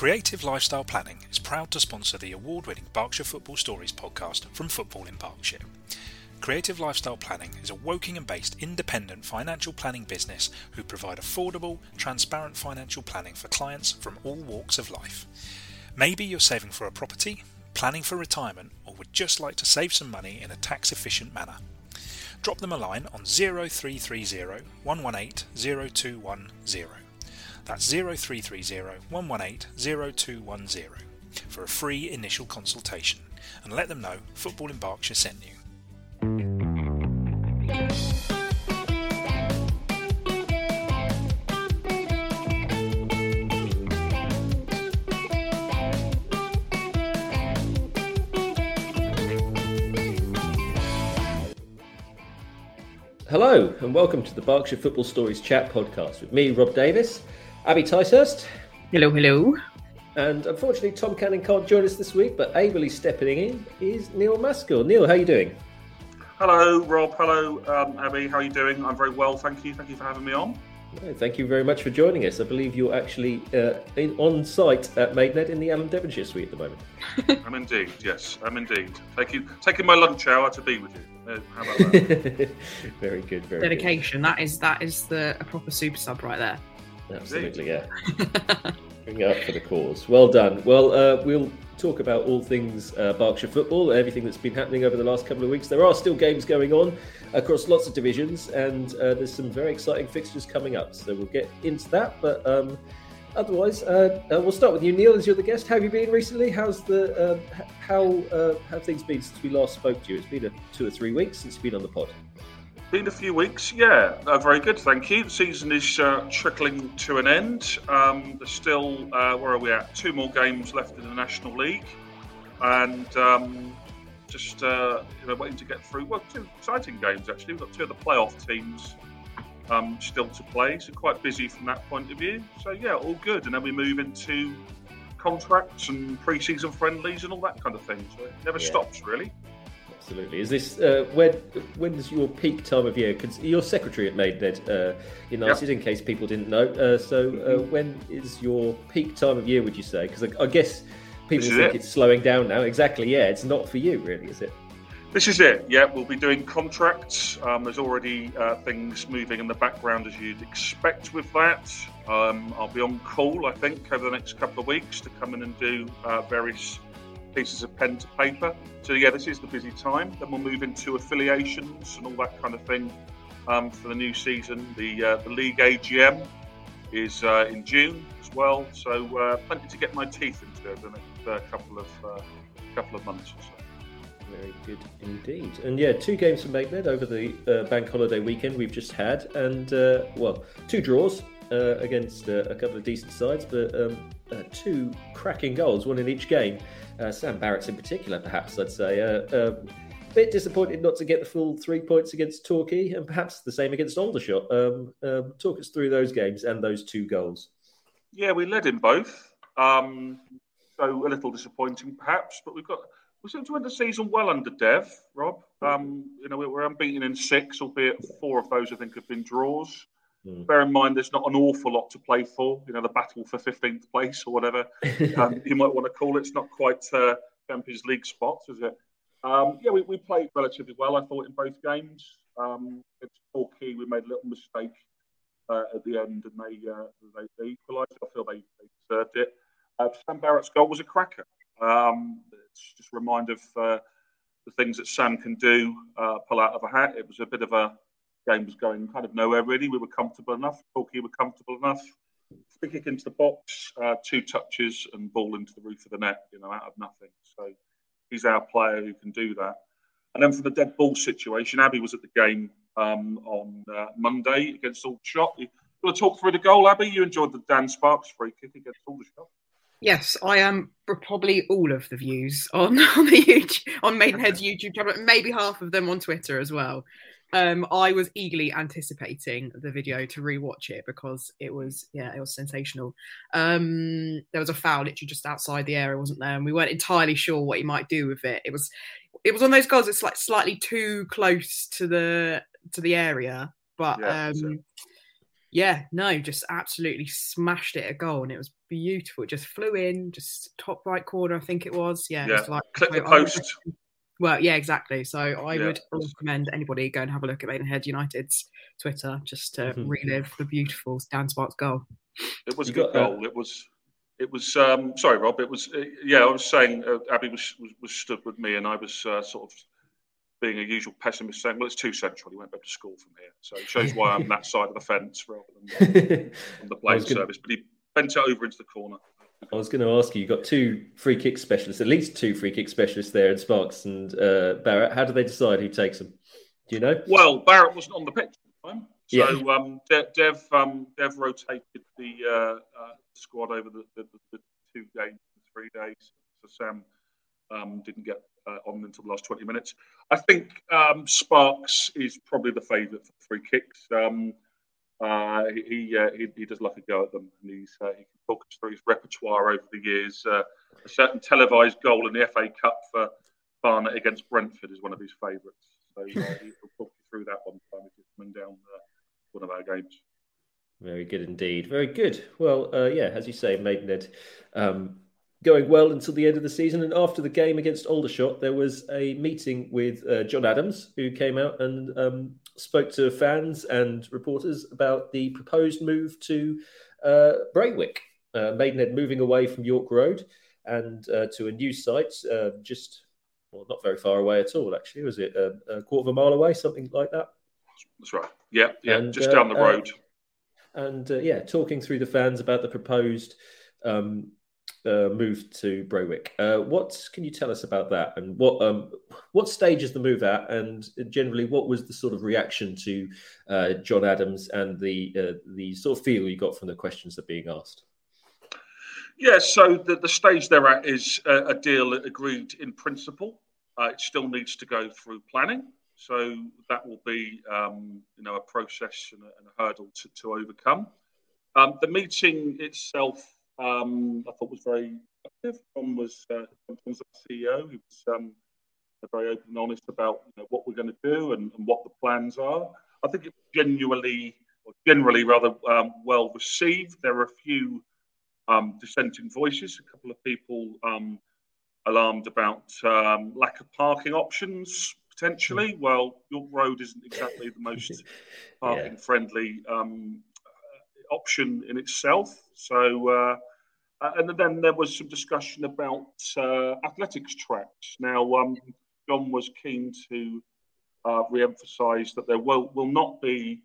Creative Lifestyle Planning is proud to sponsor the award winning Berkshire Football Stories podcast from Football in Berkshire. Creative Lifestyle Planning is a Wokingham based independent financial planning business who provide affordable, transparent financial planning for clients from all walks of life. Maybe you're saving for a property, planning for retirement, or would just like to save some money in a tax efficient manner. Drop them a line on 0330 118 0210. That's 0330 118 0210 for a free initial consultation and let them know Football in Berkshire sent you. Hello, and welcome to the Berkshire Football Stories Chat podcast with me, Rob Davis, Abby Ticehurst, Hello, hello. and unfortunately Tom Cannon can't join us this week, but ably stepping in is Neil Maskell. Neil, how are you doing? Hello, Rob. Hello, um, Abby. How are you doing? I'm very well, thank you. Thank you for having me on. No, thank you very much for joining us. I believe you're actually uh, in, on site at Maidenhead in the Alan Devonshire suite at the moment. I'm indeed. Yes, I'm indeed. Taking taking my lunch hour to be with you. Uh, how about that? very good, very Dedication. That is that is the a proper super sub right there. Absolutely, yeah. Bring it up for the cause. Well done. Well, uh, we'll talk about all things uh, Berkshire football, everything that's been happening over the last couple of weeks. There are still games going on across lots of divisions, and uh, there's some very exciting fixtures coming up. So we'll get into that. But um, otherwise, uh, uh, we'll start with you, Neil, as you're the guest. How have you been recently? How's the um, how uh, have things been since we last spoke to you? It's been a, two or three weeks since you've been on the pod. Been a few weeks. Yeah, uh, very good. Thank you. The season is uh, trickling to an end. Um, there's still uh, where are we at? Two more games left in the National League, and um, just uh, you know waiting to get through. Well, two exciting games actually. We've got two of the playoff teams um, still to play, so quite busy from that point of view. So yeah, all good. And then we move into contracts and pre-season friendlies and all that kind of thing. So it never Yeah. stops really. Absolutely. Is this uh, when when's your peak time of year? Because you're secretary at Maidenhead uh, United, in case people didn't know. Uh, so uh, Mhm. when is your peak time of year? Would you say? Because I, I guess people think it. it's slowing down now. Exactly. Yeah, it's not for you, really, is it? This is it. Yeah, we'll be doing contracts. Um, there's already uh, things moving in the background as you'd expect with that. Um, I'll be on call, I think, over the next couple of weeks to come in and do uh, various pieces of pen to paper. So yeah, this is the busy time. Then we'll move into affiliations and all that kind of thing um, for the new season. The uh, the league AGM is uh, in June as well. So uh, plenty to get my teeth into over the next uh, couple of uh, couple of months or so. Very good indeed. And yeah, two games from Maidenhead over the uh, bank holiday weekend we've just had, and well, two draws uh, against uh, a couple of decent sides, but um, uh, two cracking goals, one in each game. Uh, Sam Barrett's in particular, perhaps I'd say. Uh, uh, bit disappointed not to get the full three points against Torquay, and perhaps the same against Aldershot. Um, um, talk us through those games and those two goals. Yeah, we led in both. Um, so a little disappointing, perhaps, but we've got we seem to end the season well under Dev. Rob, um, you know, we- we're unbeaten in six, albeit four of those I think have been draws. Hmm. Bear in mind, there's not an awful lot to play for. You know, the battle for 15th place or whatever um, you might want to call it. It's not quite uh, Champions League spots, is it? Um, yeah, we, we played relatively well, I thought, in both games. Um, against Torquay, we made a little mistake uh, at the end, and they uh, they, they equalised. I feel they, they deserved it. Uh, Sam Barrett's goal was a cracker. Um, it's just a reminder of uh, the things that Sam can do, uh, pull out of a hat. It was a bit of a game was going kind of nowhere really. We were comfortable enough. Torquay were comfortable enough. Free kick into the box, uh, two touches, and ball into the roof of the net. You know, out of nothing. So he's our player who can do that. And then for the dead ball situation, Abby was at the game um, on uh, Monday against Aldershot. You want to talk through the goal, Abby? You enjoyed the Dan Sparks free kick against Aldershot. Yes, I am probably all of the views on on the YouTube, on Maidenhead's YouTube channel, maybe half of them on Twitter as well. Um, I was eagerly anticipating the video to rewatch it because it was yeah, it was sensational. Um, there was a foul literally just outside the area, wasn't there? And we weren't entirely sure what he might do with it. It was it was one of those goals that's like slightly too close to the to the area, but Yeah, um, it. Yeah, no, just absolutely smashed it a goal, and it was beautiful. It just flew in, just top right corner, I think it was. Yeah, yeah. like clip the post. Well, yeah, exactly. So I yeah. would recommend anybody go and have a look at Maidenhead United's Twitter just to mm-hmm. relive the beautiful Dan Sparks goal. It was you a good goal. That? It was. It was. Um, sorry, Rob. It was. Uh, yeah, I was saying. Uh, Abby was, was, was stood with me, and I was uh, sort of being a usual pessimist, saying, "Well, it's too central. He went back to school from here." So it shows why I'm that side of the fence rather than on the playing gonna... service. But he bent it over into the corner. I was going to ask you, you got two free kick specialists, at least two free kick specialists there in Sparks and uh, Barrett. How do they decide who takes them? Do you know? Well, Barrett wasn't on the pitch at the time. So yeah. um, Dev, um, Dev rotated the uh, uh, squad over the, the, the, two games three days. So Sam um, didn't get uh, on until the last 20 minutes. I think um, Sparks is probably the favourite for free kicks. Uh, he, uh, he, he does like a go at them, and he's uh, he can talk us through his repertoire over the years. Uh, a certain televised goal in the FA Cup for Barnet against Brentford is one of his favourites. So uh, he'll talk you through that one time if you're coming down uh, one of our games. Very good indeed. Very good. Well, yeah, as you say, Maidenhead um, going well until the end of the season. And after the game against Aldershot, there was a meeting with uh, John Adams, who came out and um, spoke to fans and reporters about the proposed move to uh, Braywick, uh, Maidenhead moving away from York Road and uh, to a new site uh, just, well, not very far away at all, actually. Was it a, a, quarter of a mile away, something like that? That's right. Yeah, yeah, and, just down the uh, road. and yeah, talking through the fans about the proposed um, uh, moved to Braywick. Uh, what can you tell us about that, and what um, what stage is the move at, and generally what was the sort of reaction to uh, John Adams and the uh, the sort of feel you got from the questions that are being asked? Yeah, so the, the stage they're at is a, a deal agreed in principle. Uh, it still needs to go through planning, so that will be um, you know a process and a, and a hurdle to, to overcome. Um, the meeting itself um, I thought was very effective. Tom was, uh, Tom's CEO. He was um, very open and honest about you know, what we're going to do and, and, what the plans are. I think it genuinely, or generally rather um, well received. There are a few um, dissenting voices. A couple of people um, alarmed about um, lack of parking options potentially. Hmm. Well, York Road isn't exactly the most parking friendly um, option in itself. So, uh, uh, and then there was some discussion about uh, athletics tracks. Now, um, John was keen to uh, re-emphasise that there will, will not be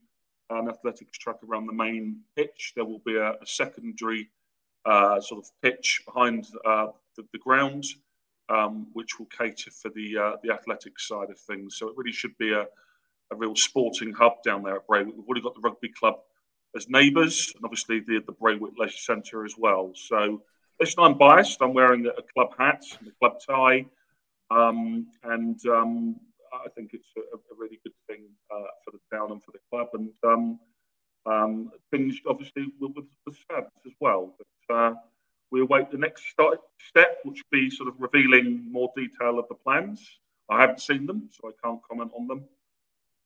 an athletics track around the main pitch. There will be a, a secondary uh, sort of pitch behind uh, the, the, ground, um, which will cater for the uh, the athletics side of things. So it really should be a, a real sporting hub down there at Bray. We've already got the rugby club as neighbours, and obviously the, the Braywick Leisure Centre as well. So, listen, I'm biased. I'm wearing a club hat and a club tie, um, and um, I think it's a, a really good thing uh, for the town and for the club, and um, um, things obviously with, with, with as well. But uh, we await the next start, step, which will be sort of revealing more detail of the plans. I haven't seen them, so I can't comment on them.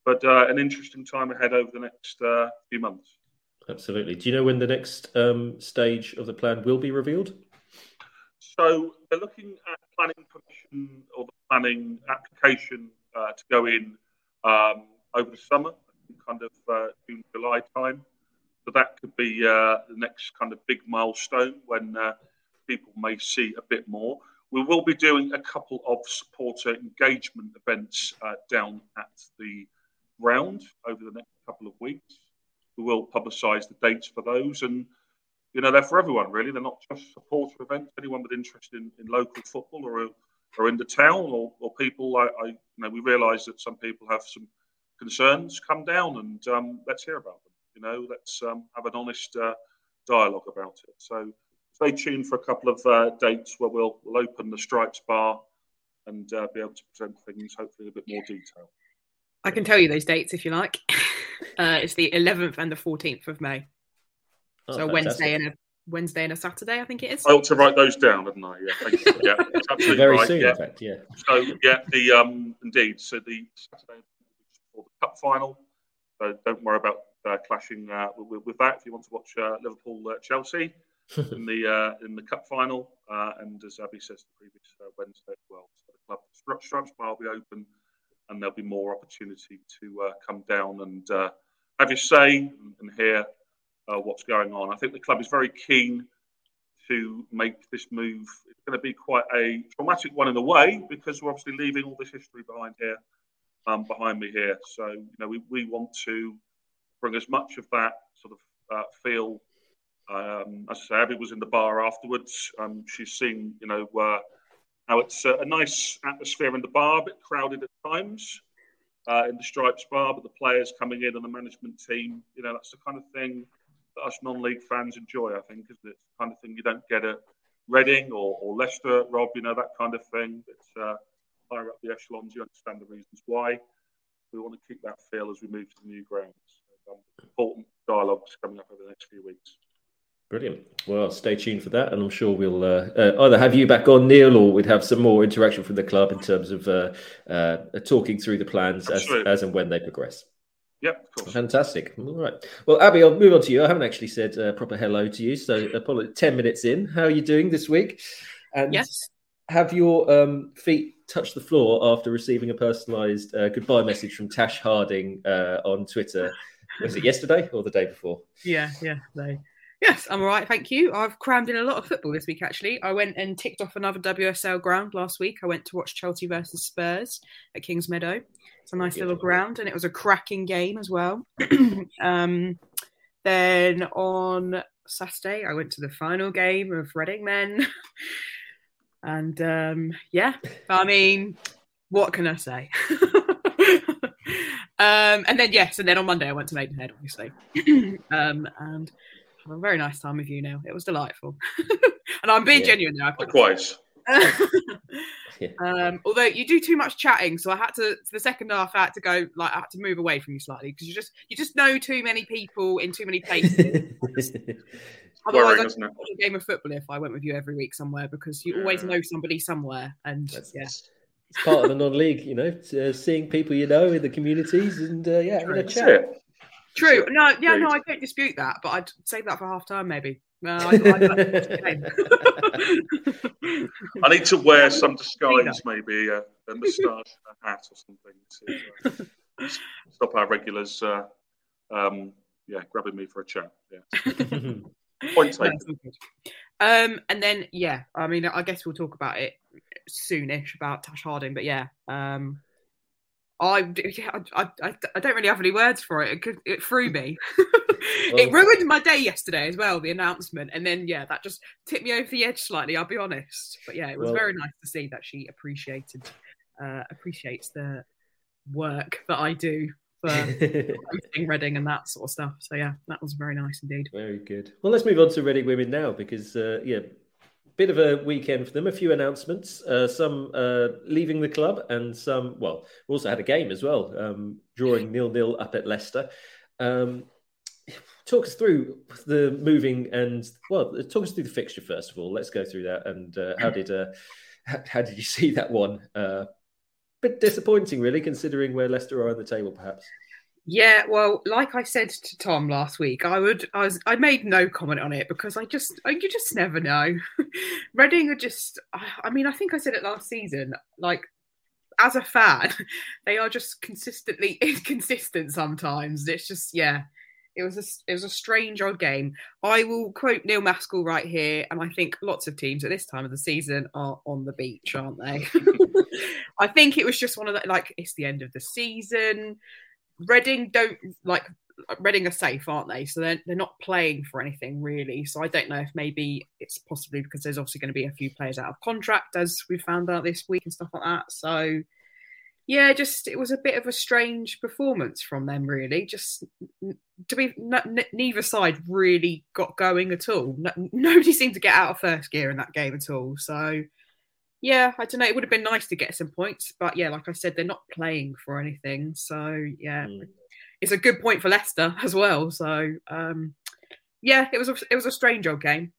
But uh, an interesting time ahead over the next uh, few months. Absolutely. Do you know when the next um, stage of the plan will be revealed? So they're looking at planning permission or the planning application uh, to go in um, over the summer, kind of uh, June, July time. So that could be uh, the next kind of big milestone when uh, people may see a bit more. We will be doing a couple of supporter engagement events uh, down at the ground over the next couple of weeks. We will publicise the dates for those, and you know they're for everyone really. They're not just supporter events. Anyone with interest in, in local football or or in the town or, or people. I, I you know we realise that some people have some concerns. Come down and um, let's hear about them. You know, let's um, have an honest uh, dialogue about it. So stay tuned for a couple of uh, dates where we'll we'll open the Stripes Bar and uh, be able to present things hopefully in a bit more detail. I can tell you those dates if you like. Uh, it's the 11th and the 14th of May. Oh, so Wednesday and a Wednesday and a Saturday, I think it is. I ought to write those down, hadn't I? Yeah, thank you. Yeah, absolutely very right. soon, yeah. in fact. Yeah. So yeah, the um, indeed. So the Saturday for the cup final. So don't worry about uh, clashing uh, with, with, that. If you want to watch uh, Liverpool Chelsea in the in the cup final, and as Abby says, the previous Wednesday as well. So the club Stripes Bar will be open, and there'll be more opportunity to come down and have your say and hear what's going on. I think the club is very keen to make this move. It's going to be quite a traumatic one in a way because we're obviously leaving all this history behind here, um, behind me here. So you know, we, we want to bring as much of that sort of uh, feel. Um, as I say, Abby was in the bar afterwards. Um, she's seen, you know, uh, how it's a, a, nice atmosphere in the bar, a bit crowded at times uh, in the Stripes bar, but the players coming in and the management team, you know, that's the kind of thing that us non-league fans enjoy. I think, isn't it? It's the kind of thing you don't get at Reading or, or Leicester, Rob. You know that kind of thing. It's uh, higher up the echelons. You understand the reasons why. We want to keep that feel as we move to the new grounds. So, um, important dialogues coming up over the next few weeks. Brilliant. Well, stay tuned for that, and I'm sure we'll uh, uh, either have you back on, Neil, or we'd have some more interaction from the club in terms of uh, uh talking through the plans as, as and when they progress. Yep, of course. Fantastic. All right. Well, Abby, I'll move on to you. I haven't actually said uh, proper hello to you, so apologies. Ten minutes in, how are you doing this week? And yes. Have your um, feet touched the floor after receiving a personalised uh, goodbye message from Tash Harding uh, on Twitter? Was it yesterday or the day before? Yeah, yeah, they. Yes, I'm all right, thank you. I've crammed in a lot of football this week, actually. I went and ticked off another WSL ground last week. I went to watch Chelsea versus Spurs at Kings Meadow. It's a nice little ground, and it was a cracking game as well. um, then on Saturday, I went to the final game of Reading Men, and um, yeah, I mean, what can I say? um, and then yes, and then on Monday I went to Maidenhead, obviously, um, and a very nice time with you. Now it was delightful, and I'm being yeah. genuine now. Likewise. Um, although you do too much chatting, so I had to the second half I had to go like I had to move away from you slightly because you just you just know too many people in too many places. Otherwise, I'd watch a game of football if I went with you every week somewhere because you always know somebody somewhere, and That's, yeah. It's part of the non-league, you know, uh, seeing people you know in the communities, and uh, yeah, having a chat. True. No, yeah, no, I don't dispute that, but I'd save that for half time maybe. I, I, I, need to wear some disguise, maybe a, a moustache, a hat, or something to uh, stop our regulars. Uh, um, yeah, grabbing me for a chat. Yeah. Point taken. Um, and then yeah, I mean, I guess we'll talk about it soonish about Tash Harding, but yeah, um, I, I, I, I don't really have any words for it. It, it threw me. it ruined my day yesterday as well, the announcement. And then, yeah, that just tipped me over the edge slightly, I'll be honest. But yeah, it was well, very nice to see that she appreciated, uh, appreciates the work that I do for Reading and that sort of stuff. So yeah, that was very nice indeed. Very good. Well, let's move on to Reading women now because uh, yeah, bit of a weekend for them. A few announcements, uh, some uh, leaving the club, and some. Well, we also had a game as well, um, drawing nil nil up at Leicester. Um, talk us through the moving and well, talk us through the fixture first of all. Let's go through that and uh, how did uh, how did you see that one? Uh, bit disappointing, really, considering where Leicester are on the table, perhaps. Yeah, well, like I said to Tom last week, I would I was I made no comment on it because I just you just never know. Reading are just I mean I think I said it last season like as a fan they are just consistently inconsistent sometimes. It's just yeah. It was a it was a strange odd game. I will quote Neil Maskell right here, and I think lots of teams at this time of the season are on the beach, aren't they? I think it was just one of the like it's the end of the season. Reading don't like Reading are safe, aren't they? So they're they're not playing for anything really. So I don't know if maybe it's possibly because there's obviously going to be a few players out of contract as we found out this week and stuff like that. So yeah, just it was a bit of a strange performance from them really. Just to be n- neither side really got going at all. Nobody seemed to get out of first gear in that game at all. So yeah, I don't know. It would have been nice to get some points, but yeah, like I said, they're not playing for anything. So yeah, mm. it's a good point for Leicester as well. So um, yeah, it was a, it was a strange old game.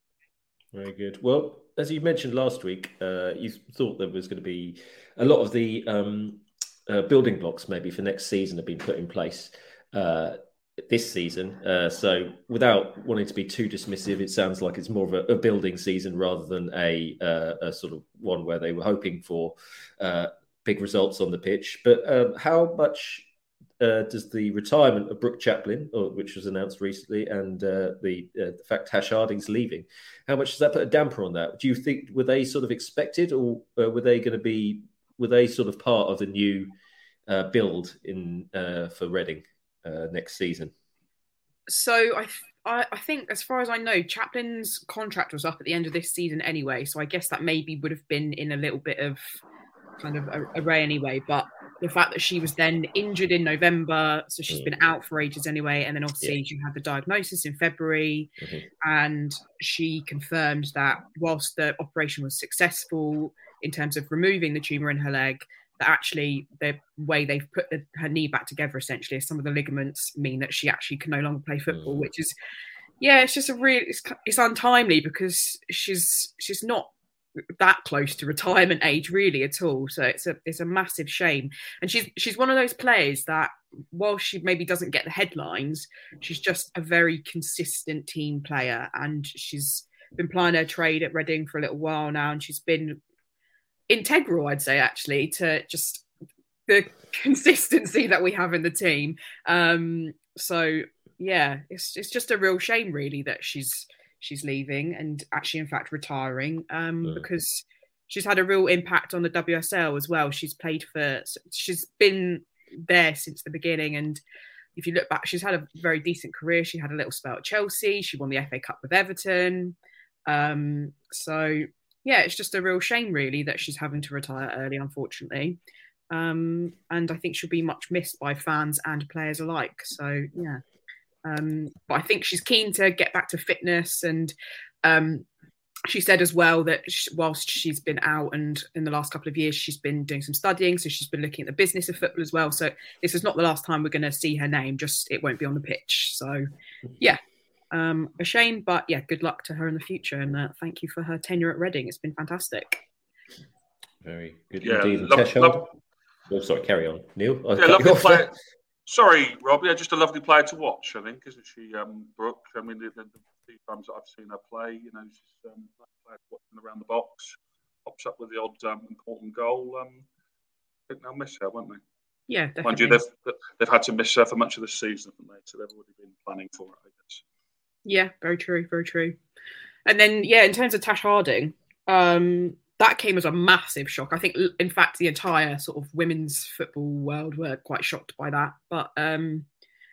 Very good. Well, as you mentioned last week, uh, you thought there was going to be a lot of the um, uh, building blocks maybe for next season have been put in place. Uh, this season. Uh, so, without wanting to be too dismissive, it sounds like it's more of a, a building season rather than a, uh, a, sort of one where they were hoping for uh, big results on the pitch. But um, how much uh, does the retirement of Brooke Chaplin, or, which was announced recently, and uh, the, uh, the fact Tash Harding's leaving, how much does that put a damper on that? Do you think were they sort of expected, or were they going to be were they sort of part of the new build in for Reading? Uh, next season? So I, I, I think, as far as I know, Chaplin's contract was up at the end of this season anyway. So I guess that maybe would have been in a little bit of kind of array anyway. But the fact that she was then injured in November, so she's been mm. out for ages anyway, and then obviously yeah. she had the diagnosis in February, mm-hmm. and she confirmed that whilst the operation was successful in terms of removing the tumor in her leg, that actually the way they've put the, her knee back together essentially some of the ligaments mean that she actually can no longer play football mm. which is yeah it's just a real it's, it's untimely because she's she's not that close to retirement age really at all so it's a it's a massive shame and she's she's one of those players that while she maybe doesn't get the headlines she's just a very consistent team player and she's been playing her trade at Reading for a little while now and she's been integral, I'd say, actually, to just the consistency that we have in the team. Um, so yeah, it's it's just a real shame, really, that she's she's leaving and actually, in fact, retiring um, because she's had a real impact on the WSL as well. She's played for, she's been there since the beginning, and if you look back, she's had a very decent career. She had a little spell at Chelsea. She won the FA Cup with Everton. Um, so yeah, it's just a real shame, really, that she's having to retire early, unfortunately. Um, and I think she'll be much missed by fans and players alike. So, yeah. Um, but I think she's keen to get back to fitness. And um, she said as well that she, whilst she's been out and in the last couple of years, she's been doing some studying. So she's been looking at the business of football as well. So this is not the last time we're going to see her name, just it won't be on the pitch. So, yeah, um, a shame, but yeah, good luck to her in the future, and uh, thank you for her tenure at Reading. It's been fantastic. Very good yeah, indeed. Love, love, oh, sorry, carry on, Neil. Yeah, lovely player. Sorry, Rob. Yeah, just a lovely player to watch. I think, isn't she, um, Brooke? I mean, the, the, the, few times that I've seen her play, you know, she's um, watching around the box, pops up with the odd um, important goal. Um, I think they'll miss her, won't they? Yeah, definitely. Mind you, they've they've had to miss her for much of the season, haven't they? So they've already been planning for it, I guess. Yeah, very true, very true. And then, yeah, in terms of Tash Harding, um, that came as a massive shock. I think, in fact, the entire sort of women's football world were quite shocked by that. But um,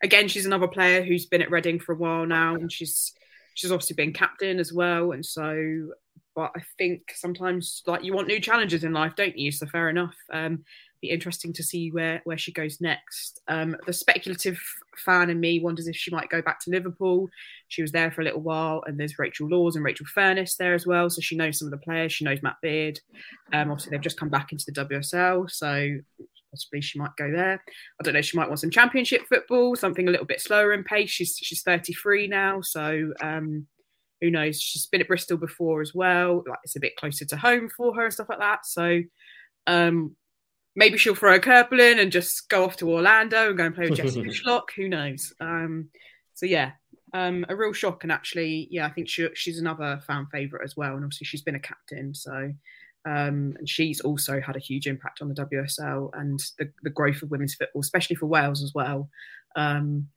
again, she's another player who's been at Reading for a while now, and she's she's obviously been captain as well. And so, but I think sometimes like you want new challenges in life, don't you? So fair enough. Um, be interesting to see where where she goes next. Um, the speculative fan in me wonders if she might go back to Liverpool. She was there for a little while, and there's Rachel Laws and Rachel Furness there as well, so she knows some of the players. She knows Matt Beard. Um, obviously, they've just come back into the WSL, so possibly she might go there. I don't know. She might want some Championship football, something a little bit slower in pace. She's she's 33 now, so. Um, who knows? She's been at Bristol before as well. Like it's a bit closer to home for her and stuff like that. So um, maybe she'll throw a curl in and just go off to Orlando and go and play with Jessica Fishlock. Who knows? Um, so yeah, um, a real shock. And actually, yeah, I think she, she's another fan favourite as well. And obviously, she's been a captain, so um, and she's also had a huge impact on the WSL and the, the growth of women's football, especially for Wales as well. Um,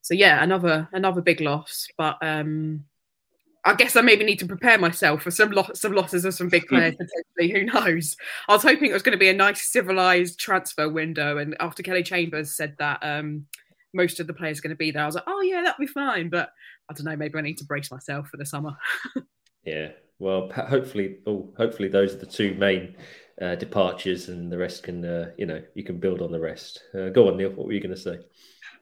so yeah, another another big loss, but um, I guess I maybe need to prepare myself for some lo- some losses of some big players potentially. Who knows? I was hoping it was going to be a nice civilized transfer window, and after Kelly Chambers said that um, most of the players are going to be there, I was like, oh yeah, that'll be fine. But I don't know. Maybe I need to brace myself for the summer. yeah. Well, hopefully, oh, hopefully those are the two main uh, departures, and the rest can, uh, you know, you can build on the rest. Uh, go on, Neil. What were you going to say?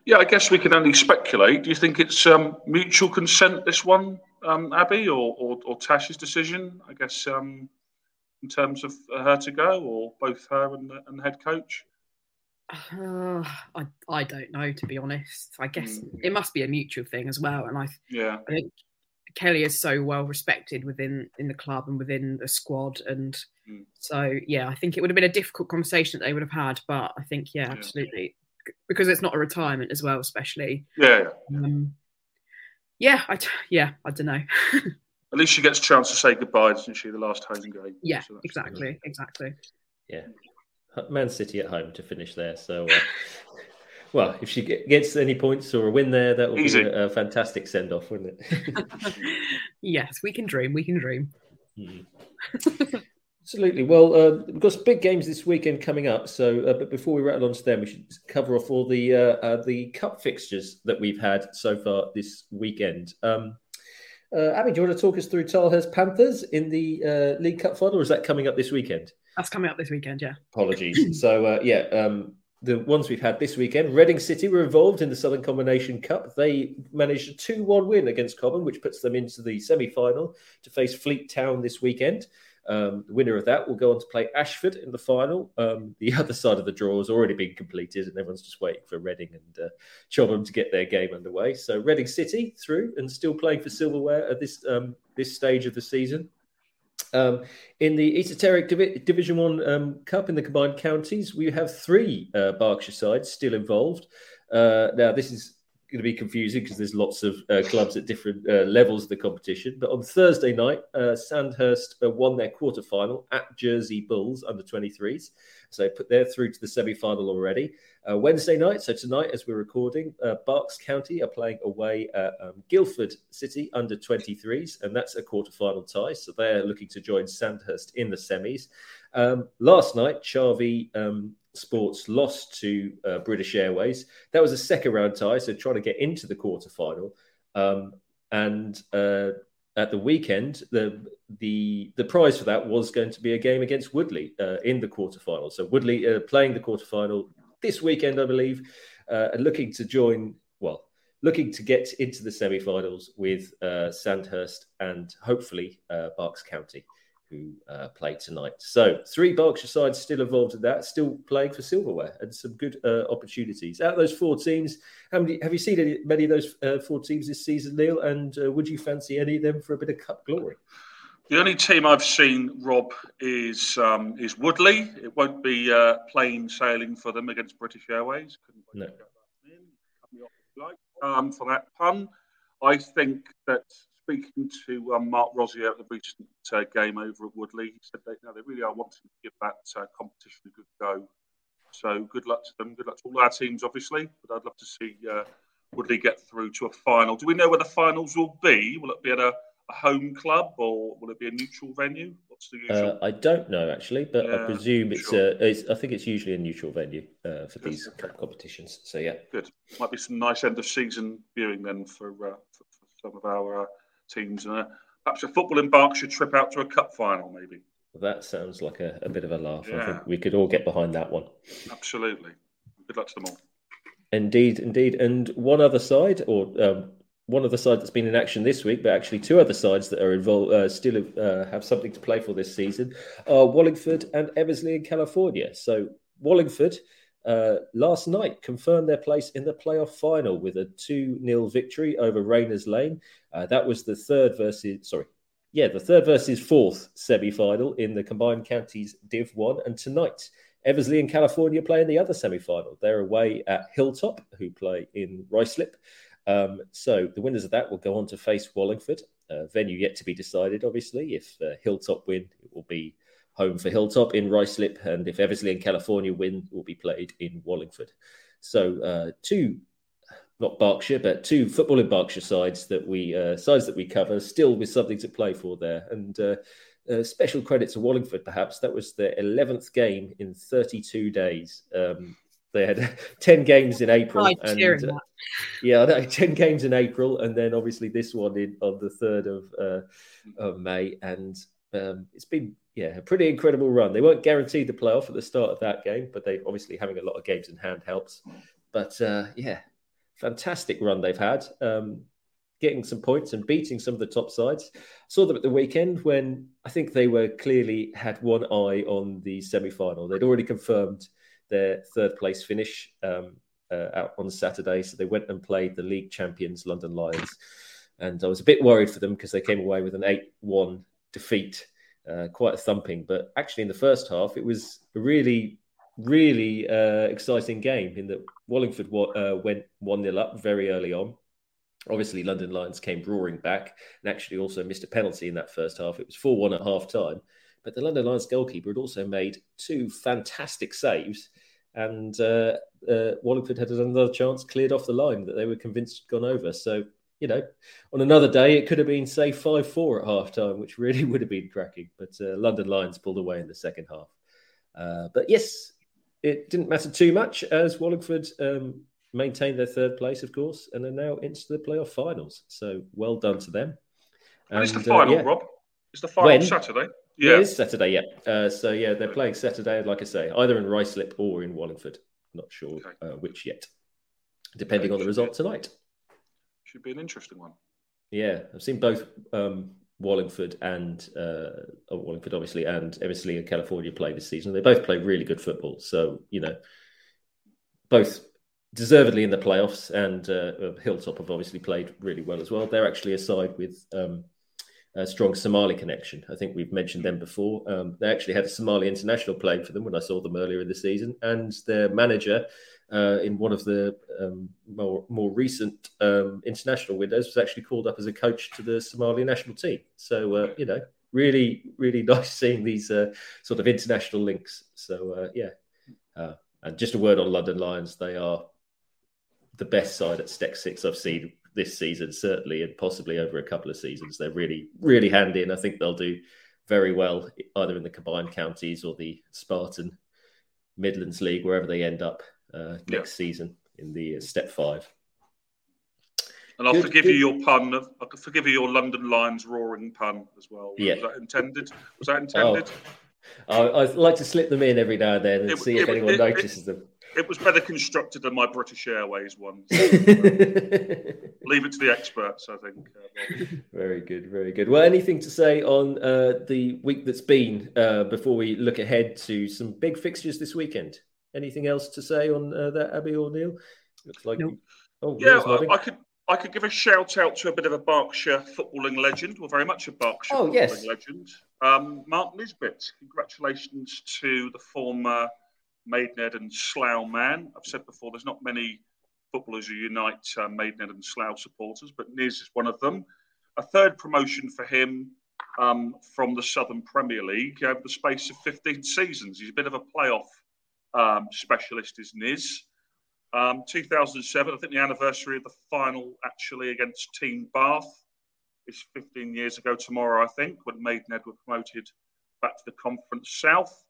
Yeah, I guess we can only speculate. Do you think it's um, mutual consent, this one, um, Abby, or, or, or, Tash's decision? I guess um, in terms of her to go, or both her and the, and the head coach? Uh, I I don't know to be honest. I guess mm. it must be a mutual thing as well. And I yeah, I think Kelly is so well respected within in the club and within the squad, and mm. so yeah, I think it would have been a difficult conversation that they would have had. But I think yeah, absolutely, because it's not a retirement as well, especially. Yeah. Um, yeah, I yeah, I don't know. At least she gets a chance to say goodbye, doesn't she? The last home game. Yeah, so exactly, exactly. Yeah, Man City at home to finish there. So, uh, well, if she gets any points or a win there, that will be a, a, fantastic send off, wouldn't it? yes, we can dream. We can dream. Mm. Absolutely. Well, uh, we've got some big games this weekend coming up. So, uh, but before we rattle on to them, we should cover off all the uh, uh the cup fixtures that we've had so far this weekend. Um, uh, Abby, do you want to talk us through Tilehurst Panthers in the uh, League Cup final, or is that coming up this weekend? That's coming up this weekend, yeah. Apologies. so, yeah, um, the ones we've had this weekend, Reading City were involved in the Southern Combination Cup. They managed a 2 1 win against Cobham, which puts them into the semi final to face Fleet Town this weekend. Um, the winner of that will go on to play Ashford in the final. Um, the other side of the draw has already been completed, and everyone's just waiting for Reading and uh, Chobham to get their game underway. So Reading City through and still playing for silverware at this um, this stage of the season. Um, in the Esoteric Divi- Division One um, Cup in the combined counties, we have three uh, Berkshire sides still involved. Uh, now, this is going to be confusing because there's lots of uh, clubs at different uh, levels of the competition. But on Thursday night, uh, Sandhurst uh, won their quarter final at Jersey Bulls under 23s. So put their through to the semi final already. Uh, Wednesday night, so tonight as we're recording, uh, Berks County are playing away at um, Guildford City under 23s, and that's a quarter final tie. So they're looking to join Sandhurst in the semis. Um, last night, Chalvey um, Sports lost to uh, British Airways. That was a second round tie, so trying to get into the quarter final. Um, and uh, at the weekend, the the the prize for that was going to be a game against Woodley uh, in the quarterfinal. So Woodley uh, playing the quarterfinal this weekend, I believe, uh, and looking to join. Well, looking to get into the semi-finals with uh, Sandhurst and hopefully Berks County who uh, played tonight. So three Berkshire sides still involved in that, still playing for silverware, and some good uh, opportunities. Out of those four teams, how many have you seen any, many of those uh, four teams this season, Neil? And uh, would you fancy any of them for a bit of cup glory? The only team I've seen, Rob, is um, is Woodley. It won't be uh, plain sailing for them against British Airways. no. Um, for that pun, I think that speaking to um, Mark Rosier at the recent uh, game over at Woodley, he said they, you know, they really are wanting to give that uh, competition a good go. So good luck to them. Good luck to all our teams, obviously. But I'd love to see uh, Woodley get through to a final. Do we know where the finals will be? Will it be at a, a home club or will it be a neutral venue? What's the usual? Uh, I don't know actually, but yeah, I presume it's, sure. Uh, it's, I think it's usually a neutral venue uh, for these competitions. So yeah, good. Might be some nice end of season viewing then for, for, for some of our teams. Uh, perhaps a football in Berkshire trip out to a cup final, maybe. that sounds like a, a, bit of a laugh. Yeah. I think we could all get behind that one. Absolutely. Good luck to them all. Indeed, indeed. And one other side, or um, one other side that's been in action this week, but actually two other sides that are involved uh, still uh, have something to play for this season are Wallingford and Eversley in California. So Wallingford uh, last night confirmed their place in the playoff final with a 2 0 victory over Rayners Lane. Uh, that was the third versus, sorry, yeah, the third versus fourth semi final in the combined counties Div 1. And tonight, Eversley and California play in the other semi final. They're away at Hilltop, who play in Ruislip. Um, so the winners of that will go on to face Wallingford. Uh, venue yet to be decided, obviously. If uh, Hilltop win, it will be home for Hilltop in Ruislip, and if Eversley and California win, will be played in Wallingford. So uh, two, not Berkshire, but two football in Berkshire sides that we uh, sides that we cover, still with something to play for there. And uh, uh special credit to Wallingford, perhaps that was their eleventh game in 32 days. Um, they had 10 games in April. And, uh, yeah, 10 games in April, and then obviously this one in on the 3rd of, uh, of May. And um, it's been yeah, a pretty incredible run. They weren't guaranteed the playoff at the start of that game, but they obviously having a lot of games in hand helps. But uh, yeah, fantastic run they've had, um, getting some points and beating some of the top sides. Saw them at the weekend when I think they were clearly had one eye on the semi final. They'd already confirmed their third place finish um, uh, out on Saturday, so they went and played the league champions London Lions. And I was a bit worried for them because they came away with an 8 1 defeat uh, quite a thumping. But actually, in the first half, it was a really really uh, exciting game in that Wallingford uh, went 1 0 up very early on. Obviously, London Lions came roaring back and actually also missed a penalty in that first half. It was 4 1 at half time. But the London Lions goalkeeper had also made two fantastic saves. And uh, uh, Wallingford had another chance cleared off the line that they were convinced had gone over. So, you know, on another day, it could have been, say, 5 4 at half time, which really would have been cracking. But uh, London Lions pulled away in the second half. Uh, but yes, it didn't matter too much as Wallingford um, maintained their third place, of course, and are now into the playoff finals. So well done to them. And, and it's the final, uh, yeah. Rob. It's the final when? Saturday. Yeah, it is Saturday. Yeah. Uh, so yeah, they're playing Saturday, like I say, either in Ruislip or in Wallingford. Not sure okay. uh, which yet, depending okay, on the result tonight. Should be an interesting one. Yeah, I've seen both um, Wallingford and uh, oh, Wallingford, obviously, and Eversley and California play this season. They both play really good football. So you know, both deservedly in the playoffs, and uh, Hilltop have obviously played really well as well. They're actually a side with um, a strong Somali connection. I think we've mentioned them before. Um, they actually had a Somali international playing for them when I saw them earlier in the season, and their manager uh, in one of the um, more, more recent um, international windows was actually called up as a coach to the Somali national team. So uh, you know, really, really nice seeing these uh, sort of international links. So uh, yeah, uh, and just a word on London Lions, they are the best side at Step Six I've seen this season, certainly, and possibly over a couple of seasons. They're really, really handy, and I think they'll do very well either in the combined counties or the Spartan Midlands League, wherever they end up uh, next yeah. season in the uh, step five. And I'll good, forgive good. you your pun. I'll forgive you your London Lions roaring pun as well. Yeah. Was that intended? Was that intended? Oh. I, I like to slip them in every now and then and it, see if it, anyone it, notices them. It was better constructed than my British Airways one. So, uh, leave it to the experts, I think. Uh, very good, very good. Well, anything to say on uh, the week that's been uh, before we look ahead to some big fixtures this weekend? Anything else to say on uh, that, Abby or Neil? Looks like. Nope. Oh, yeah, I, I, could. I could give a shout out to a bit of a Berkshire footballing legend, well, very much a Berkshire oh, footballing yes. legend, um, Mark Nisbet. Congratulations to the former Maidenhead and Slough man. I've said before, there's not many footballers who unite uh, Maidenhead and Slough supporters, but Niz is one of them. A third promotion for him um, from the Southern Premier League over the space of 15 seasons. He's a bit of a playoff um, specialist, is Niz. Um, 2007, I think the anniversary of the final actually against Team Bath is 15 years ago tomorrow, I think, when Maidenhead were promoted back to the Conference South.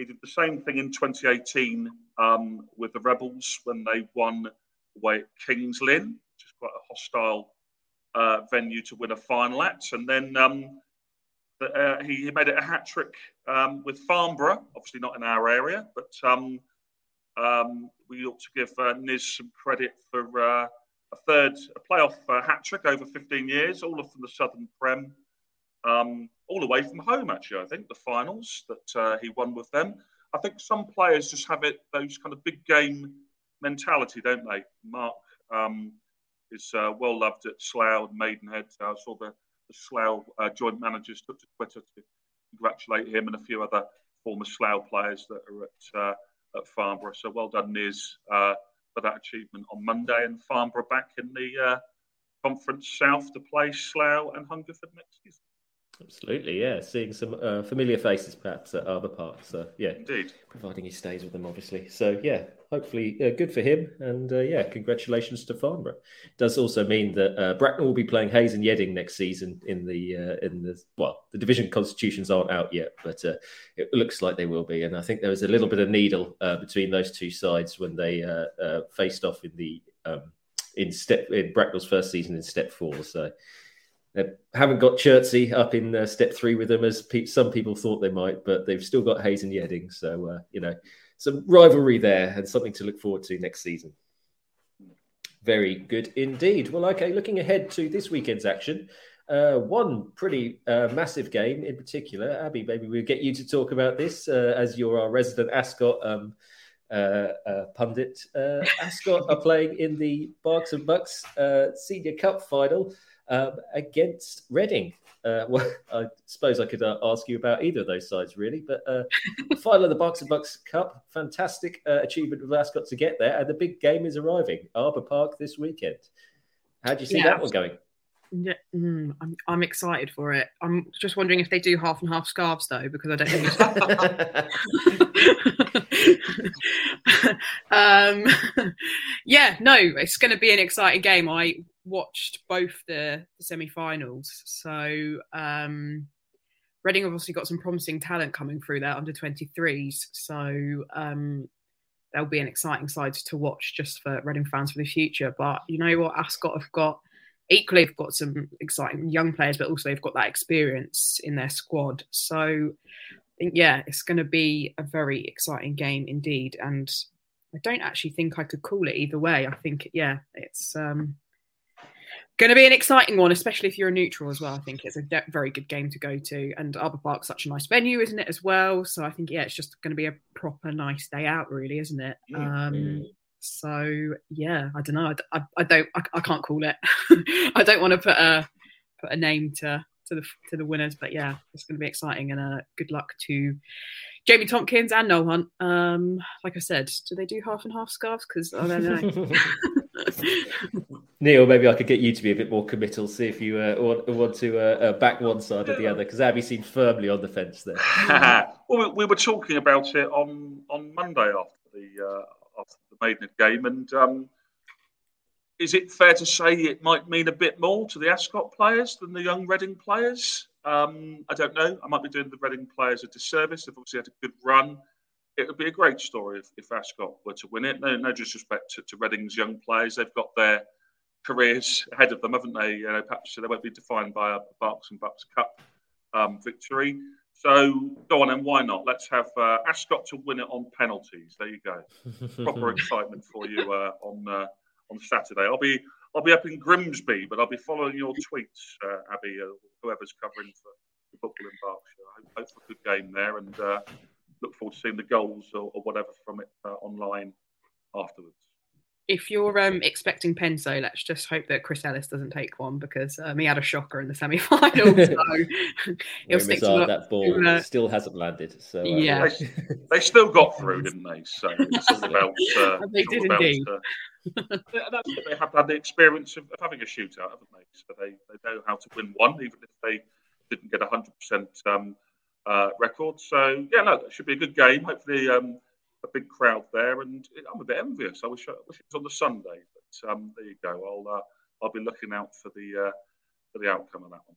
He did the same thing in 2018 um, with the Rebels when they won away at Kings Lynn, which is quite a hostile uh, venue to win a final at. And then um, uh, he, he, made it a hat trick um, with Farnborough, obviously not in our area, but um, um, we ought to give uh, Niz some credit for uh, a third a playoff uh, hat trick over 15 years, all of from the Southern Prem, um, all away from home. Actually, I think the finals that uh, he won with them. I think some players just have it those kind of big game mentality, don't they? Mark um, is uh, well loved at Slough and Maidenhead. I saw the the Slough uh, joint managers took to Twitter to congratulate him and a few other former Slough players that are at, uh, at Farnborough. So well done, Niz, uh, for that achievement on Monday. And Farnborough back in the uh, Conference South to play Slough and Hungerford next season. Absolutely, yeah. Seeing some uh, familiar faces perhaps at other parts. So, yeah. Indeed. Providing he stays with them, obviously. So, yeah, hopefully uh, good for him. And, uh, yeah, congratulations to Farnborough. Does also mean that uh, Bracknell will be playing Hayes and Yeading next season in the, uh, in the well, the division constitutions aren't out yet, but uh, it looks like they will be. And I think there was a little bit of needle between those two sides when they faced off in the, um, in step, in Bracknell's first season in step four. So, they haven't got Chertsey up in uh, step three with them as pe- some people thought they might, but they've still got Hayes and Yeading. So, uh, you know, some rivalry there and something to look forward to next season. Very good indeed. Well, okay, looking ahead to this weekend's action, uh, one pretty uh, massive game in particular. Abby, maybe we'll get you to talk about this uh, as you're our resident Ascot um, uh, uh, pundit. Ascot are playing in the Berks and Bucks Senior Cup final um, against Reading. Uh, well, I suppose I could uh, ask you about either of those sides, really. But uh, final of the Berkshire Bucks Cup, fantastic uh, achievement of Ascot to get there, and the big game is arriving, Arbour Park this weekend. How do you see yeah, that one going? Yeah, mm, I'm, I'm excited for it. I'm just wondering if they do half and half scarves though, because I don't know. um, yeah, no, it's going to be an exciting game. I watched both the, the semi-finals, so um, Reading obviously got some promising talent coming through there under 23s, so um, there'll be an exciting side to watch just for Reading fans for the future. But you know what, Ascot have got equally they've got some exciting young players, but also they've got that experience in their squad. So I think, yeah, it's going to be a very exciting game indeed. And I don't actually think I could call it either way. I think, yeah, it's um, going to be an exciting one, especially if you're a neutral as well. I think it's a de- very good game to go to. And Arbour Park's such a nice venue, isn't it, as well? So I think, yeah, it's just going to be a proper nice day out, really, isn't it? Um, so yeah, I don't know. I, I, I don't. I, I, can't call it. I don't want to put a put a name to to the to the winners, but yeah, it's going to be exciting. And uh, good luck to Jamie Tompkins and Noel Hunt. Um, like I said, do they do half and half scarves? Because I don't know. Neil, maybe I could get you to be a bit more committal. See if you uh, want, want, to uh, uh, back one side or the other, because Abby seemed firmly on the fence there. well, we, were talking about it on on Monday after the uh, after the Maidenhead game. And um, is it fair to say it might mean a bit more to the Ascot players than the young Reading players? Um, I don't know. I might be doing the Reading players a disservice. They've obviously had a good run. It would be a great story if, if Ascot were to win it. No, no disrespect to, to Reading's young players. They've got their careers ahead of them, haven't they? You know, perhaps they won't be defined by a Berks and Bucks Cup um, victory. So go on and why not? Let's have uh, Ascot to win it on penalties. There you go. Proper excitement for you uh, on uh, on Saturday. I'll be I'll be up in Grimsby, but I'll be following your tweets, uh, Abby, uh, whoever's covering for football in Berkshire. I hope, for a good game there, and uh, forward to seeing the goals or, or whatever from it uh, online afterwards if you're um, expecting Penso, let's just hope that Chris Ellis doesn't take one because um, he had a shocker in the semi-final. So he'll stick to that ball to, uh, still hasn't landed. So uh, yeah, they, they, still got through, didn't they? So it's all about. Uh, they did about, indeed. Uh, they have had the experience of, of, having a shootout, haven't they? So they, they know how to win one, even if they didn't get a hundred percent um, uh, record. So yeah, no, it should be a good game. Hopefully. Um, a big crowd there, and I'm a bit envious. I wish, I wish it was on the Sunday, but um, there you go. I'll uh, I'll be looking out for the uh, for the outcome of that one.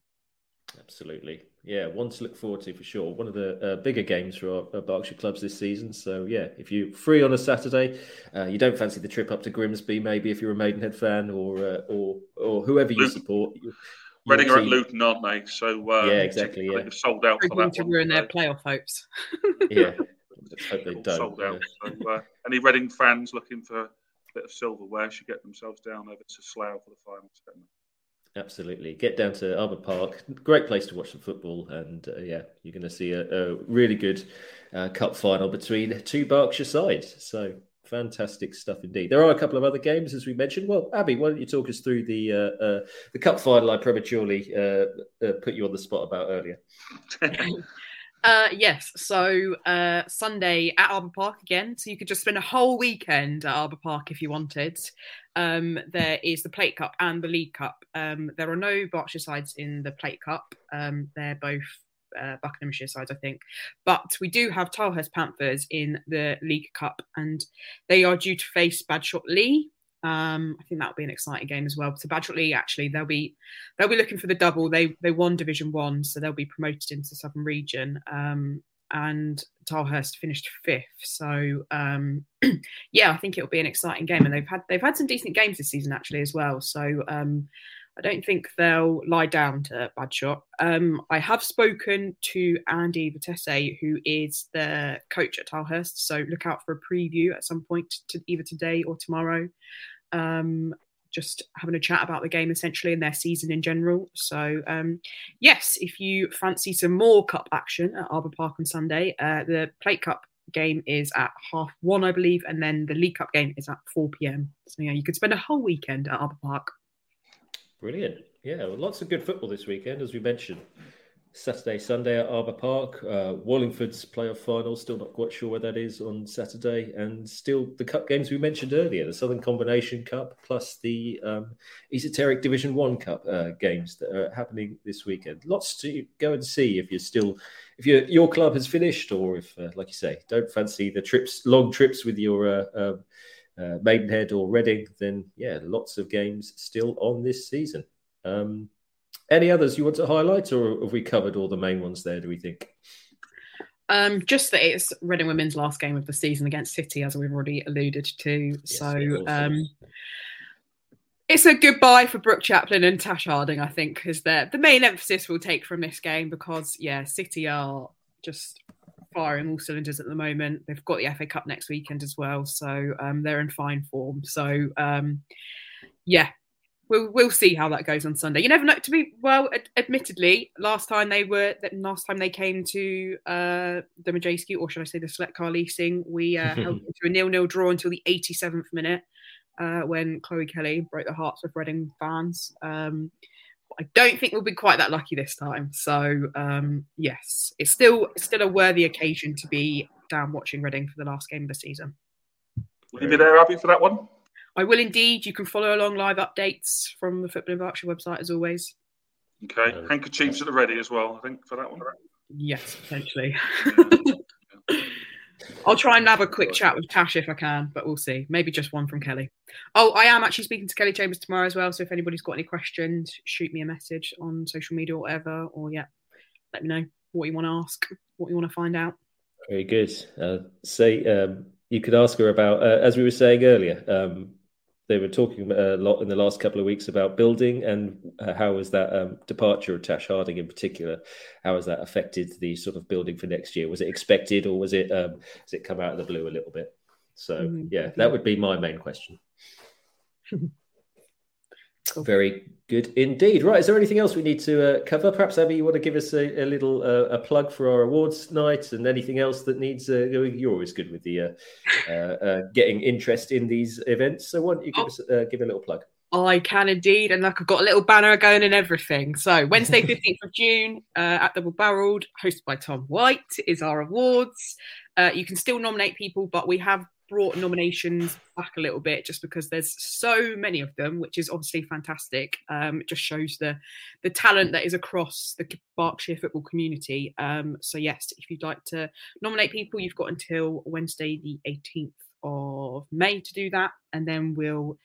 Absolutely, yeah, one to look forward to for sure. One of the uh, bigger games for our, our, Berkshire clubs this season. So yeah, if you're free on a Saturday, uh, you don't fancy the trip up to Grimsby, maybe if you're a Maidenhead fan or uh, or or whoever you support. You, Reading are at Luton, aren't they? So uh, yeah, exactly. Yeah, sold out for that to ruin their playoff hopes. yeah, Let's hope they don't. Sold out. So, uh, any Reading fans looking for a bit of silverware should get themselves down over to Slough for the final. Absolutely. Get down to Arbour Park. Great place to watch some football. And uh, yeah, you're going to see a, a really good uh, cup final between two Berkshire sides. So fantastic stuff indeed. There are a couple of other games, as we mentioned. Well, Abby, why don't you talk us through the uh, uh, the cup final I prematurely uh, uh, put you on the spot about earlier? Uh, yes. So uh, Sunday at Arbour Park again. So you could just spend a whole weekend at Arbour Park if you wanted. Um, there is the Plate Cup and the League Cup. Um, there are no Berkshire sides in the Plate Cup. Um, they're both uh, Buckinghamshire sides, I think. But we do have Tilehurst Panthers in the League Cup, and they are due to face Badshot Lee um, I think that'll be an exciting game as well. So Badshot Lee, actually, they'll be they'll be looking for the double. They they won Division One, so they'll be promoted into the Southern Region. Um, and Tilehurst finished fifth. So um, yeah, I think it'll be an exciting game. And they've had they've had some decent games this season actually as well. So um, I don't think they'll lie down to Badshot. Um, I have spoken to Andy Vitesse, who is the coach at Tilehurst. So look out for a preview at some point to either today or tomorrow um, just having a chat about the game essentially and their season in general. So, um, yes, if you fancy some more cup action at Arbour Park on Sunday, uh, the Plate Cup game is at half one, I believe, and then the League Cup game is at 4 pm. So, yeah, you could spend a whole weekend at Arbour Park. Brilliant. Yeah, well, lots of good football this weekend, as we mentioned. Saturday, Sunday at Arbour Park. Uh, Wallingford's playoff final, still not quite sure where that is on Saturday. And still the cup games we mentioned earlier the Southern Combination Cup plus the um, Esoteric Division 1 Cup uh, games that are happening this weekend. Lots to go and see if you're still, if your your club has finished or if, uh, like you say, don't fancy the trips, long trips with your uh, Maidenhead or Reading, then yeah, lots of games still on this season. Um, any others you want to highlight, or have we covered all the main ones there? Do we think? Um, just that it's Reading Women's last game of the season against City, as we've already alluded to. Yes, so um, it's a goodbye for Brooke Chaplen and Tash Harding. I think is the the main emphasis we'll take from this game because yeah, City are just firing all cylinders at the moment. They've got the FA Cup next weekend as well, so um, they're in fine form. So um, yeah, we'll we'll see how that goes on Sunday. You never know. To be well, ad- admittedly, last time they were that last time they came to uh, the Madejski, or should I say the Select Car Leasing, we uh, held to a nil-nil draw until the 87th minute uh, when Chloe Kelly broke the hearts of Reading fans. Um, I don't think we'll be quite that lucky this time. So um, yes, it's still it's still a worthy occasion to be down watching Reading for the last game of the season. Will you be there, Abby, for that one? I will indeed. You can follow along live updates from the Football in Berkshire website as always. Okay, handkerchiefs at the ready as well. I think for that one. Yes, potentially. I'll try and have a quick chat with Tash if I can, but we'll see. Maybe just one from Kelly. Oh, I am actually speaking to Kelly Chambers tomorrow as well. So if anybody's got any questions, shoot me a message on social media or whatever, or yeah, let me know what you want to ask, what you want to find out. Very good. Uh, say um, you could ask her about, uh, as we were saying earlier, um, they were talking a lot in the last couple of weeks about building and uh, how has that um, departure of Tash Harding in particular, how has that affected the sort of building for next year? Was it expected or was it um, has it come out of the blue a little bit? So mm-hmm. yeah, that would be my main question. Very good indeed. Right, is there anything else we need to uh, cover? Perhaps Abby, you want to give us a, a little uh, a plug for our awards night and anything else that needs uh. You're always good with the uh, uh, uh, getting interest in these events. So why don't you give oh. us give a little plug? I can indeed, and like I've got a little banner going and everything. So Wednesday, fifteenth of June, at Double Barreled, hosted by Tom White, is our awards. you can still nominate people, but we have brought nominations back a little bit just because there's so many of them, which is obviously fantastic. Um, it just shows the the talent that is across the Berkshire football community. Um, so yes, if you'd like to nominate people, you've got until Wednesday, the 18th of May, to do that, and then we'll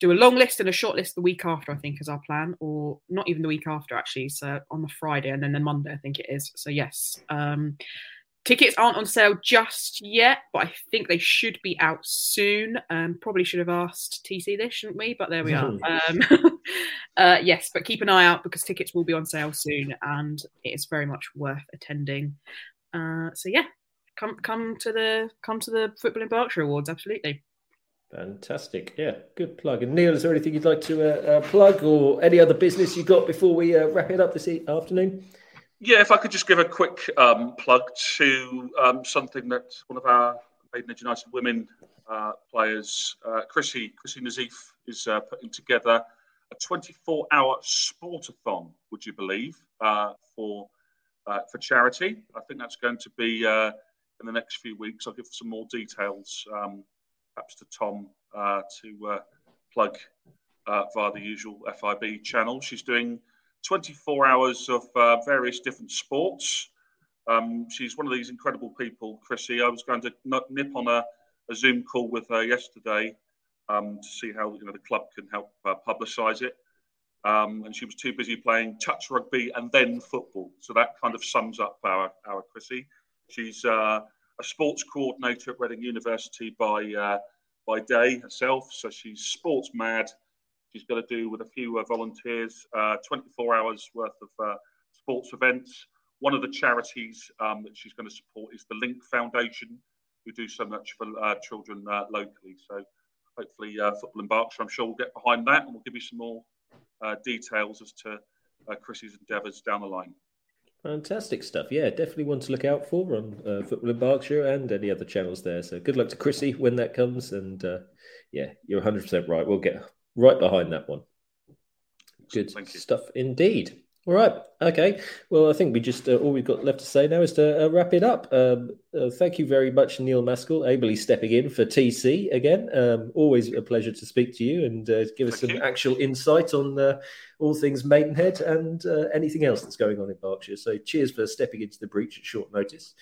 do a long list and a short list the week after, I think, is our plan, or not even the week after, actually. So on the Friday and then the Monday, I think it is. So yes. Um, Tickets aren't on sale just yet, but I think they should be out soon. Um, probably should have asked TC this, shouldn't we? But there we are. Um, uh, yes, but keep an eye out because tickets will be on sale soon, and it is very much worth attending. Uh, so yeah, come come to the come to the Football in Berkshire Awards. Absolutely. Fantastic. Yeah, good plug. And Neil, is there anything you'd like to uh, uh plug or any other business you got before we uh, wrap it up this afternoon? Yeah, if I could just give a quick um, plug to um, something that one of our Maidenhead United women uh, players, uh, Chrissy, Chrissy Nazif, is uh, putting together a 24 hour sportathon, would you believe, uh, for uh, for charity. I think that's going to be uh, in the next few weeks. I'll give some more details, um, perhaps to Tom, to plug via the usual FIB channel. She's doing 24 hours of uh, various different sports. Um, she's one of these incredible people, Chrissy. I was going to nip on a, a Zoom call with her yesterday um, to see how you know the club can help uh, publicise it. Um, and she was too busy playing touch rugby and then football. So that kind of sums up our, our Chrissy. She's uh, a sports coordinator at Reading University by uh, by day herself. So she's sports mad She's got to do with a few uh, volunteers, uh, 24 hours worth of uh, sports events. One of the charities um, that she's going to support is the Link Foundation, who do so much for uh, children locally. So hopefully, Football in Berkshire, I'm sure we'll get behind that and we'll give you some more details as to Chrissy's endeavours down the line. Fantastic stuff. Yeah, definitely one to look out for on uh, Football in Berkshire and any other channels there. So good luck to Chrissy when that comes. And uh, yeah, you're 100% right. We'll get right behind that one. Good stuff indeed. All right. Okay. Well, I think we just uh, all we've got left to say now is to uh, wrap it up. Um, uh, thank you very much, Neil Maskell, ably stepping in for TC again. Um, always a pleasure to speak to you and uh, give us thank some you. actual insight on uh, all things Maidenhead and uh, anything else that's going on in Berkshire. So, cheers for stepping into the breach at short notice.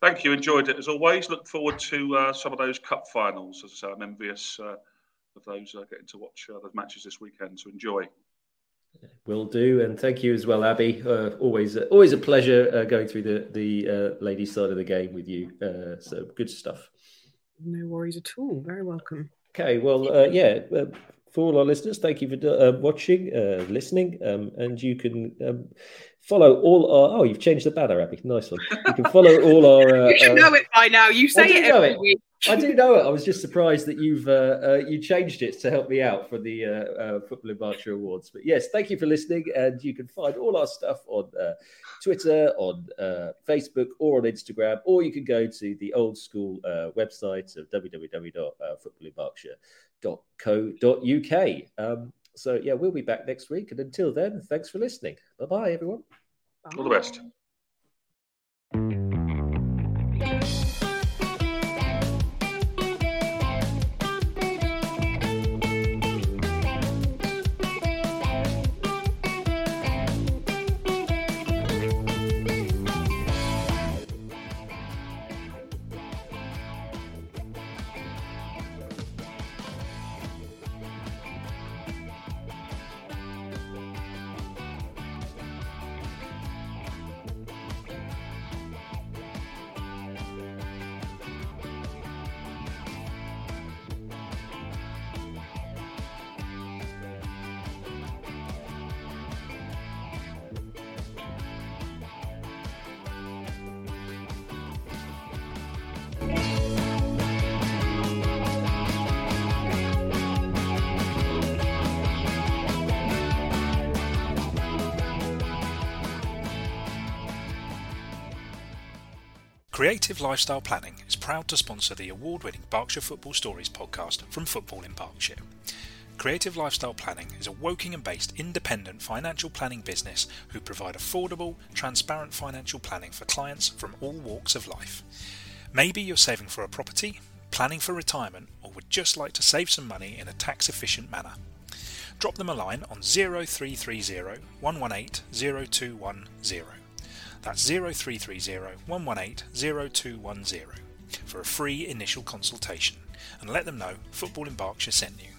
Thank you. Enjoyed it as always. Look forward to some of those cup finals. As I say, I'm envious of those getting to watch those matches this weekend. So enjoy. Will do, and thank you as well, Abby. Uh, always, uh, always a pleasure uh, going through the the uh, ladies' side of the game with you. Uh, so good stuff. No worries at all. Very welcome. Okay, well, uh, yeah. for all our listeners, thank you for watching, listening, um, and you can um, follow all our. Oh, you've changed the banner, Abby. Nice one. You can follow all our. you should know it by now. You say it every it. week. I do know it. I was just surprised that you've uh, uh, you changed it to help me out for the uh, uh, Football Berkshire Awards. But yes, thank you for listening, and you can find all our stuff on uh, Twitter, on uh, Facebook, or on Instagram, or you can go to the old school website of www.footballinberkshire.co.uk. Um, so yeah, we'll be back next week, and until then, thanks for listening. Bye bye, everyone. All the best. Creative Lifestyle Planning is proud to sponsor the award winning Berkshire Football Stories podcast from Football in Berkshire. Creative Lifestyle Planning is a Wokingham based independent financial planning business who provide affordable, transparent financial planning for clients from all walks of life. Maybe you're saving for a property, planning for retirement, or would just like to save some money in a tax efficient manner. Drop them a line on 0330 118 0210. That's 0330 118 0210 for a free initial consultation and let them know Football in Berkshire sent you.